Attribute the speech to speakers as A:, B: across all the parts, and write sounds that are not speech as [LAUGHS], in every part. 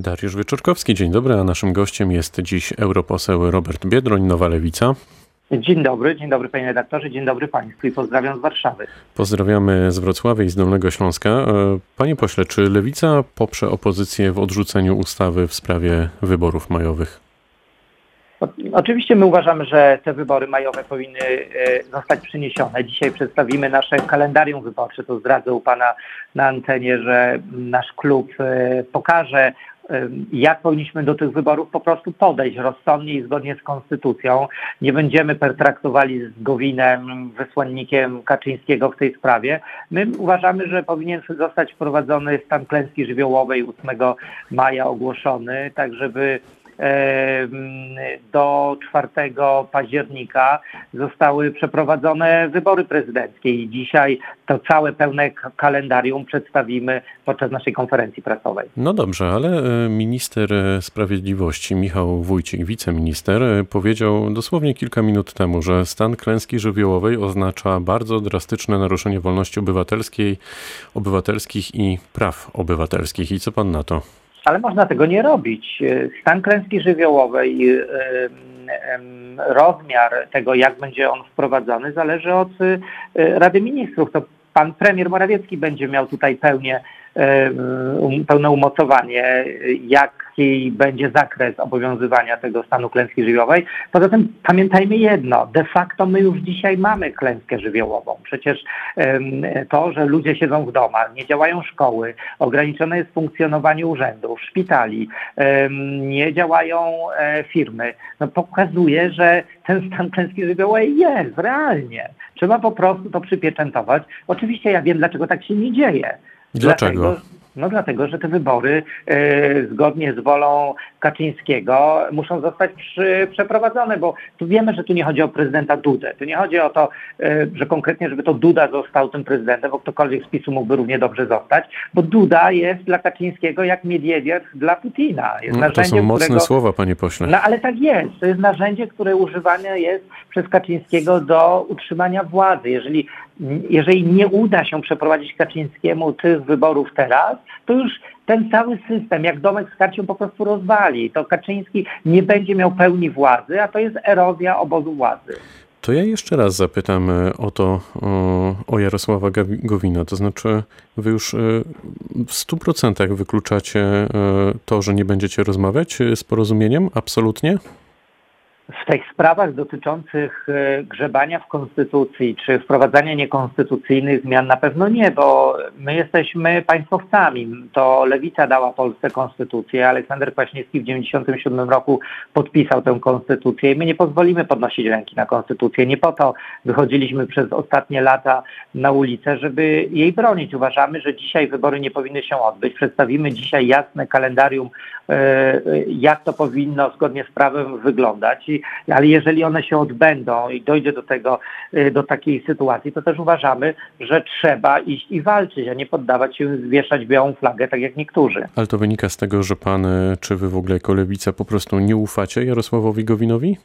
A: Dariusz Wieczorkowski, dzień dobry, a naszym gościem jest dziś europoseł Robert Biedroń, Nowa Lewica.
B: Dzień dobry, dzień dobry panie redaktorze, dzień dobry państwu i pozdrawiam z Warszawy.
A: Pozdrawiamy z Wrocławia i z Dolnego Śląska. E, panie pośle, czy Lewica poprze opozycję w odrzuceniu ustawy w sprawie wyborów majowych?
B: Oczywiście my uważamy, że te wybory majowe powinny e, zostać przyniesione. Dzisiaj przedstawimy nasze kalendarium wyborcze. To zdradzę u Pana na antenie, że nasz klub e, pokaże jak powinniśmy do tych wyborów po prostu podejść rozsądnie i zgodnie z konstytucją. Nie będziemy pertraktowali z Gowinem, wysłannikiem Kaczyńskiego w tej sprawie. My uważamy, że powinien zostać wprowadzony stan klęski żywiołowej 8 maja ogłoszony, tak żeby do 4 października zostały przeprowadzone wybory prezydenckie i dzisiaj to całe pełne kalendarium przedstawimy podczas naszej konferencji prasowej.
A: No dobrze, ale e, minister e, sprawiedliwości Michał Wójcik, wiceminister, e, powiedział dosłownie kilka minut temu, że stan klęski żywiołowej oznacza bardzo drastyczne naruszenie wolności obywatelskiej, obywatelskich i praw obywatelskich. I co pan na to?
B: Ale można tego nie robić. Stan klęski żywiołowej, rozmiar tego, jak będzie on wprowadzony, zależy od y, Rady Ministrów. To pan premier Morawiecki będzie miał tutaj pełnię pełne umocowanie, jaki będzie zakres obowiązywania tego stanu klęski żywiołowej. Poza tym pamiętajmy jedno, de facto my już dzisiaj mamy klęskę żywiołową. Przecież to, że ludzie siedzą w domach, nie działają szkoły, ograniczone jest funkcjonowanie urzędów, szpitali, nie działają e, firmy, no pokazuje, że ten stan klęski żywiołowej jest realnie. Trzeba po prostu to przypieczętować. Oczywiście ja wiem, dlaczego tak się nie dzieje.
A: Dlaczego?
B: Dlatego, no dlatego, że te wybory e, zgodnie z wolą Kaczyńskiego muszą zostać przy, przeprowadzone, bo tu wiemy, że tu nie chodzi o prezydenta Dudę. Tu nie chodzi o to, e, że konkretnie, żeby to Duda został tym prezydentem, bo ktokolwiek z PiSu mógłby równie dobrze zostać, bo Duda jest dla Kaczyńskiego jak Miedwiediew dla Putina.
A: Jest no, to są mocne którego, słowa, panie pośle.
B: No ale tak jest. To jest narzędzie, które używane jest przez Kaczyńskiego do utrzymania władzy. Jeżeli jeżeli nie uda się przeprowadzić Kaczyńskiemu tych wyborów teraz, to już ten cały system, jak domek z karcią po prostu rozwali. To Kaczyński nie będzie miał pełni władzy, a to jest erozja obozu władzy.
A: To ja jeszcze raz zapytam e, o to, o, o Jarosława Gowina. To znaczy, wy już e, w 100% wykluczacie e, to, że nie będziecie rozmawiać z porozumieniem? Absolutnie?
B: W tych sprawach dotyczących e, grzebania w konstytucji czy wprowadzania niekonstytucyjnych zmian na pewno nie, bo my jesteśmy państwowcami. To lewica dała Polsce konstytucję. Aleksander Kwaśniewski w 1997 roku podpisał tę konstytucję i my nie pozwolimy podnosić ręki na konstytucję. Nie po to wychodziliśmy przez ostatnie lata na ulicę, żeby jej bronić. Uważamy, że dzisiaj wybory nie powinny się odbyć. Przedstawimy dzisiaj jasne kalendarium, e, jak to powinno zgodnie z prawem wyglądać ale jeżeli one się odbędą i dojdzie do tego, y, do takiej sytuacji, to też uważamy, że trzeba iść i walczyć, a nie poddawać się, wieszać białą flagę, tak jak niektórzy.
A: Ale to wynika z tego, że pan, y, czy wy w ogóle jako lewica po prostu nie ufacie Jarosławowi Gowinowi?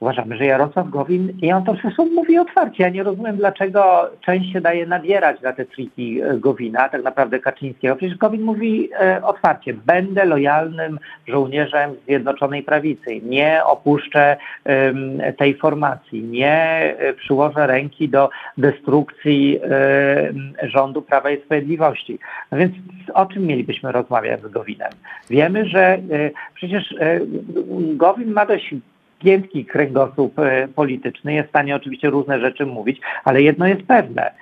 B: Uważamy, że Jarosław Gowin, i on to zresztą mówi otwarcie, ja nie rozumiem, dlaczego część się daje nabierać na te triki e, Gowina, tak naprawdę Kaczyńskiego. Przecież Gowin mówi e, otwarcie, będę lojalnym żołnierzem Zjednoczonej Prawicy, nie opuszczę e, tej formacji, nie e, przyłożę ręki do destrukcji e, rządu Prawa i Sprawiedliwości. No więc o czym mielibyśmy rozmawiać z Gowinem? Wiemy, że e, przecież Gowin ma dość giętki kręgosłup e, polityczny, jest w stanie oczywiście różne rzeczy mówić, ale jedno jest pewne –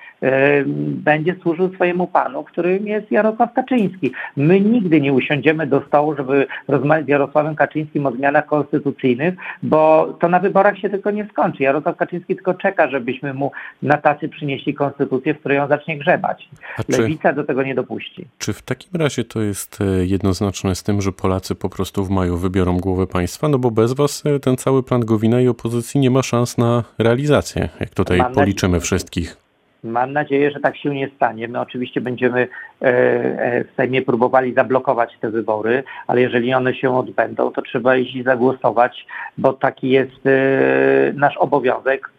B: będzie służył swojemu panu, którym jest Jarosław Kaczyński. My nigdy nie usiądziemy do stołu, żeby rozmawiać z Jarosławem Kaczyńskim o zmianach konstytucyjnych, bo to na wyborach się tylko nie skończy. Jarosław Kaczyński tylko czeka, żebyśmy mu na tacy przynieśli konstytucję, w której on zacznie grzebać. Lewica do tego nie dopuści.
A: Czy w takim razie to jest e, jednoznaczne z tym, że Polacy po prostu w maju wybiorą głowę państwa? No bo bez was e, ten cały plan Gowina i opozycji nie ma szans na realizację, jak tutaj Mam policzymy wszystkich.
B: Mam nadzieję, że tak się nie stanie. My oczywiście będziemy e, e, w Sejmie próbowali zablokować te wybory, ale jeżeli one się odbędą, to trzeba iść i zagłosować, bo taki jest e, nasz obowiązek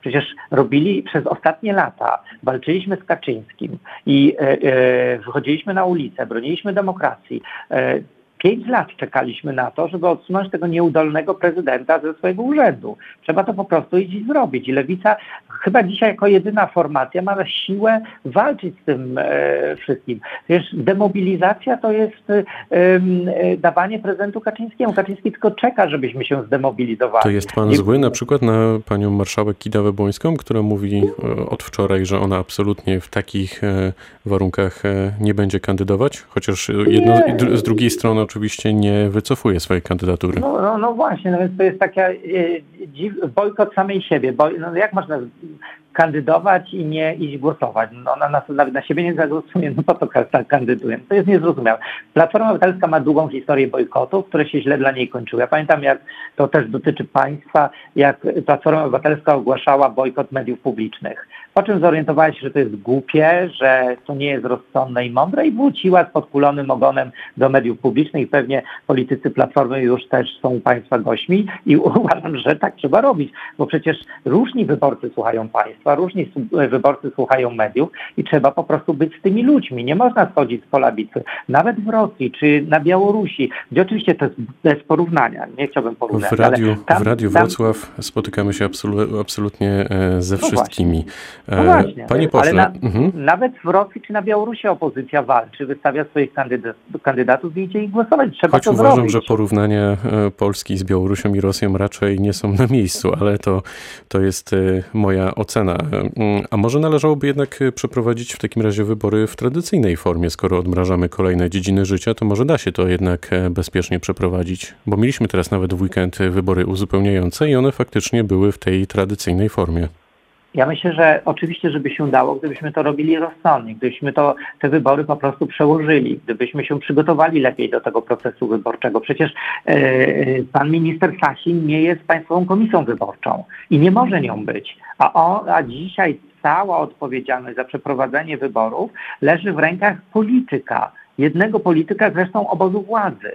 B: przecież robili przez ostatnie lata, walczyliśmy z Kaczyńskim i wychodziliśmy na ulicę, broniliśmy demokracji. Pięć lat czekaliśmy na to, żeby odsunąć tego nieudolnego prezydenta ze swojego urzędu. Trzeba to po prostu iść i zrobić. I Lewica chyba dzisiaj jako jedyna formacja ma siłę walczyć z tym e, wszystkim. Wiesz, demobilizacja to jest e, e, dawanie prezentu Kaczyńskiemu. Kaczyński tylko czeka, żebyśmy się zdemobilizowali.
A: To jest pan zły na przykład na panią marszałek Kidawę-Błońską, która mówi od wczoraj, że ona absolutnie w takich e, warunkach e, nie będzie kandydować, chociaż jedno, z drugiej strony oczywiście nie wycofuje swojej kandydatury.
B: No, no, no właśnie, no więc to jest taka bojkot samej siebie. Bo, no jak można kandydować i nie iść głosować. No ona na, nawet na siebie nie zagłosuje, no po to kandyduje. To jest niezrozumiałe. Platforma Obywatelska ma długą historię bojkotów, które się źle dla niej kończyły. Ja pamiętam, jak to też dotyczy państwa, jak Platforma Obywatelska ogłaszała bojkot mediów publicznych. Po czym zorientowała się, że to jest głupie, że to nie jest rozsądne i mądre i wróciła z podkulonym ogonem do mediów publicznych i pewnie politycy Platformy już też są państwa gośćmi i [LAUGHS] uważam, że tak trzeba robić, bo przecież różni wyborcy słuchają państwa, różni wyborcy słuchają mediów i trzeba po prostu być z tymi ludźmi. Nie można schodzić z pola bitwy. Nawet w Rosji czy na Białorusi, gdzie oczywiście to jest bez porównania, nie chciałbym porównać.
A: W radiu, tam, w radiu Wrocław tam... spotykamy się absolu absolutnie e, ze no wszystkimi. Właśnie.
B: No e, właśnie, Panie pośle. Ale na, mhm. nawet w Rosji czy na Białorusi opozycja walczy, wystawia swoich kandydat, kandydatów i idzie ich głosować. Trzeba
A: Choć
B: to
A: uważam,
B: zrobić.
A: że porównania e, Polski z Białorusią i Rosją raczej nie są na miejscu, ale to, to jest e, moja ocena. A może należałoby jednak przeprowadzić w takim razie wybory w tradycyjnej formie, skoro odmrażamy kolejne dziedziny życia, to może da się to jednak bezpiecznie przeprowadzić, bo mieliśmy teraz nawet w weekend wybory uzupełniające i one faktycznie były w tej tradycyjnej formie.
B: Ja myślę, że oczywiście, żeby się dało, gdybyśmy to robili rozsądnie, gdybyśmy to, te wybory po prostu przełożyli, gdybyśmy się przygotowali lepiej do tego procesu wyborczego. Przecież e, pan minister Sasin nie jest Państwową Komisją Wyborczą i nie może nią być. A, on, a dzisiaj cała odpowiedzialność za przeprowadzenie wyborów leży w rękach polityka, jednego polityka zresztą obozu władzy.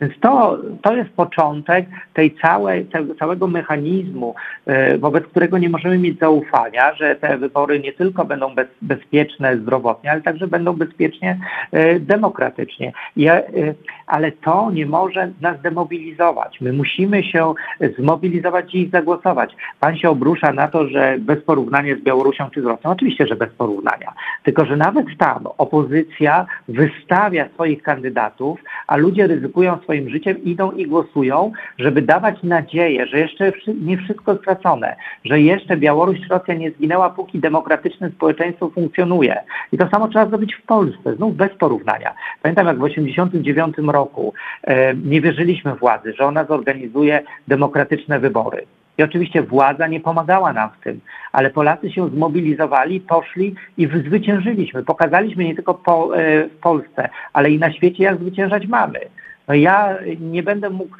B: Więc to, to jest początek tej całej, całego mechanizmu, e, wobec którego nie możemy mieć zaufania, że te wybory nie tylko będą bez, bezpieczne zdrowotnie, ale także będą bezpiecznie e, demokratycznie. Ja, e, ale to nie może nas demobilizować. My musimy się zmobilizować i zagłosować. Pan się obrusza na to, że bez porównania z Białorusią czy z Rosją. Oczywiście, że bez porównania. Tylko, że nawet tam opozycja wystawia swoich kandydatów, a ludzie ryzykują swoim życiem, idą i głosują, żeby dawać nadzieję, że jeszcze nie wszystko stracone, że jeszcze Białoruś, Rosja nie zginęła, póki demokratyczne społeczeństwo funkcjonuje. I to samo trzeba zrobić w Polsce, znów bez porównania. Pamiętam, jak w 1989 roku e, nie wierzyliśmy władzy, że ona zorganizuje demokratyczne wybory. I oczywiście władza nie pomagała nam w tym, ale Polacy się zmobilizowali, poszli i zwyciężyliśmy. Pokazaliśmy nie tylko po, e, w Polsce, ale i na świecie, jak zwyciężać mamy. No ja nie będę mógł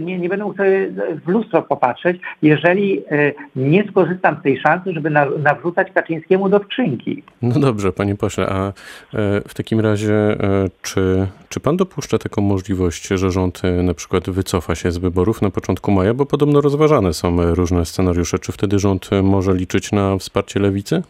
B: nie, nie będę mógł sobie w lustro popatrzeć, jeżeli e, nie skorzystam z tej szansy, żeby nawrzucać Kaczyńskiemu do skrzynki.
A: No dobrze, panie pośle, a e, w takim razie e, czy, czy pan dopuszcza taką możliwość, że rząd na przykład wycofa się z wyborów na początku maja, bo podobno rozważane są różne scenariusze. Czy wtedy rząd może liczyć na wsparcie lewicy?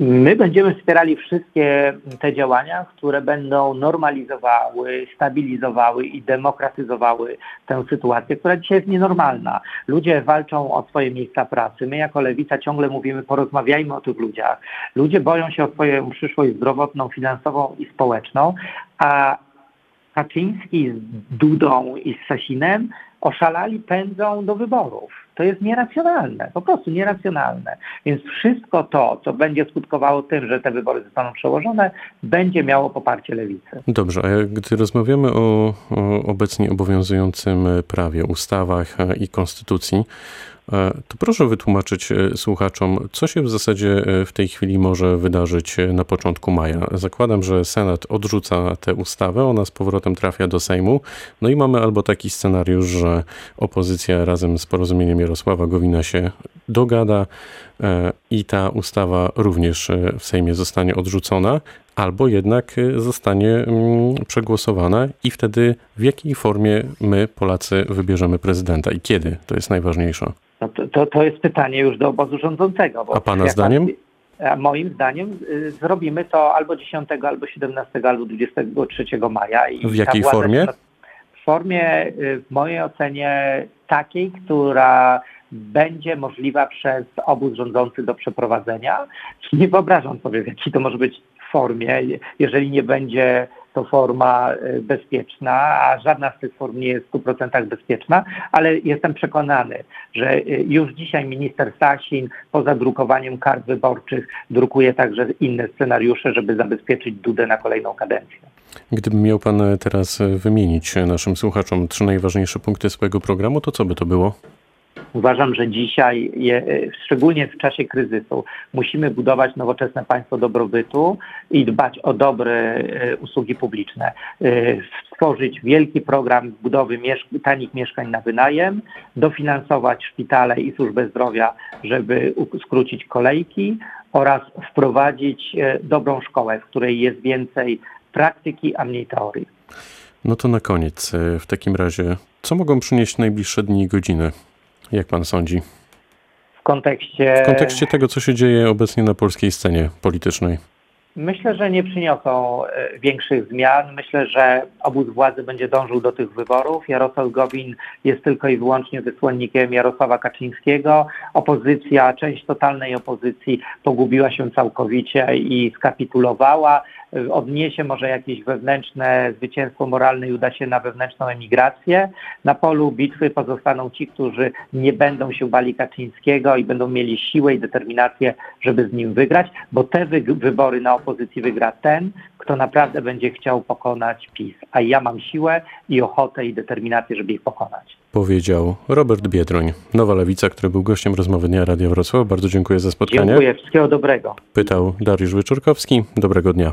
B: My będziemy wspierali wszystkie te działania, które będą normalizowały, stabilizowały i demokratyzowały tę sytuację, która dzisiaj jest nienormalna. Ludzie walczą o swoje miejsca pracy. My jako lewica ciągle mówimy, porozmawiajmy o tych ludziach. Ludzie boją się o swoją przyszłość zdrowotną, finansową i społeczną, a Kaczyński z Dudą i z Sasinem oszalali, pędzą do wyborów. To jest nieracjonalne, po prostu nieracjonalne. Więc wszystko to, co będzie skutkowało tym, że te wybory zostaną przełożone, będzie miało poparcie lewicy.
A: Dobrze, a gdy rozmawiamy o, o obecnie obowiązującym prawie, ustawach i konstytucji, to proszę wytłumaczyć e, słuchaczom, co się w zasadzie e, w tej chwili może wydarzyć na początku maja. Zakładam, że Senat odrzuca tę ustawę, ona z powrotem trafia do Sejmu, no i mamy albo taki scenariusz, że opozycja razem z porozumieniem Jarosława Gowina się dogada i ta ustawa również w Sejmie zostanie odrzucona, albo jednak zostanie mm, przegłosowana i wtedy w jakiej formie my, Polacy, wybierzemy prezydenta i kiedy? To jest najważniejsze.
B: No to, to, to jest pytanie już do obozu rządzącego.
A: A pana zdaniem?
B: A moim zdaniem y, zrobimy to albo 10, albo 17, albo 23 maja. I
A: W jakiej formie?
B: W formie, y, w mojej ocenie, takiej, która będzie możliwa przez obóz rządzący do przeprowadzenia. [LAUGHS] Nie wyobrażam sobie, w jakiej to może być formie, jeżeli nie będzie to forma y, bezpieczna, a żadna z tych form nie jest w 100% bezpieczna, ale jestem przekonany, że y, już dzisiaj minister Sasin poza drukowaniem kart wyborczych drukuje także inne scenariusze, żeby zabezpieczyć Dudę na kolejną kadencję.
A: Gdyby miał pan e, teraz e, wymienić e, naszym słuchaczom trzy najważniejsze punkty swojego programu, to co by to było?
B: Uważam, że dzisiaj, szczególnie w czasie kryzysu, musimy budować nowoczesne państwo dobrobytu i dbać o dobre e, usługi publiczne. E, Stworzyć wielki program budowy tanich mieszkań na wynajem, dofinansować szpitale i służbę zdrowia, żeby skrócić kolejki oraz wprowadzić e, dobrą szkołę, w której jest więcej praktyki, a mniej teorii.
A: No to na koniec, w takim razie, co mogą przynieść najbliższe dni i godziny? Jak pan sądzi?
B: W kontekście...
A: W kontekście tego, co się dzieje obecnie na polskiej scenie politycznej.
B: Myślę, że nie przyniosą e, większych zmian. Myślę, że obóz władzy będzie dążył do tych wyborów. Jarosław Gowin jest tylko i wyłącznie wysłannikiem Jarosława Kaczyńskiego. Opozycja, część totalnej opozycji pogubiła się całkowicie i skapitulowała. E, Odniesie może jakieś wewnętrzne zwycięstwo moralne i uda się na wewnętrzną emigrację. Na polu bitwy pozostaną ci, którzy nie będą się bali Kaczyńskiego i będą mieli siłę i determinację, żeby z nim wygrać, bo te wy- wybory na opozycji wygra ten, kto naprawdę będzie chciał pokonać PiS. A ja mam siłę i ochotę i determinację, żeby ich pokonać.
A: Powiedział Robert Biedroń, Nowa Lewica, który był gościem rozmowy Dnia Radia Wrocław. Bardzo dziękuję za spotkanie.
B: Dziękuję, wszystkiego dobrego.
A: Pytał Dariusz Wyczorkowski. Dobrego dnia.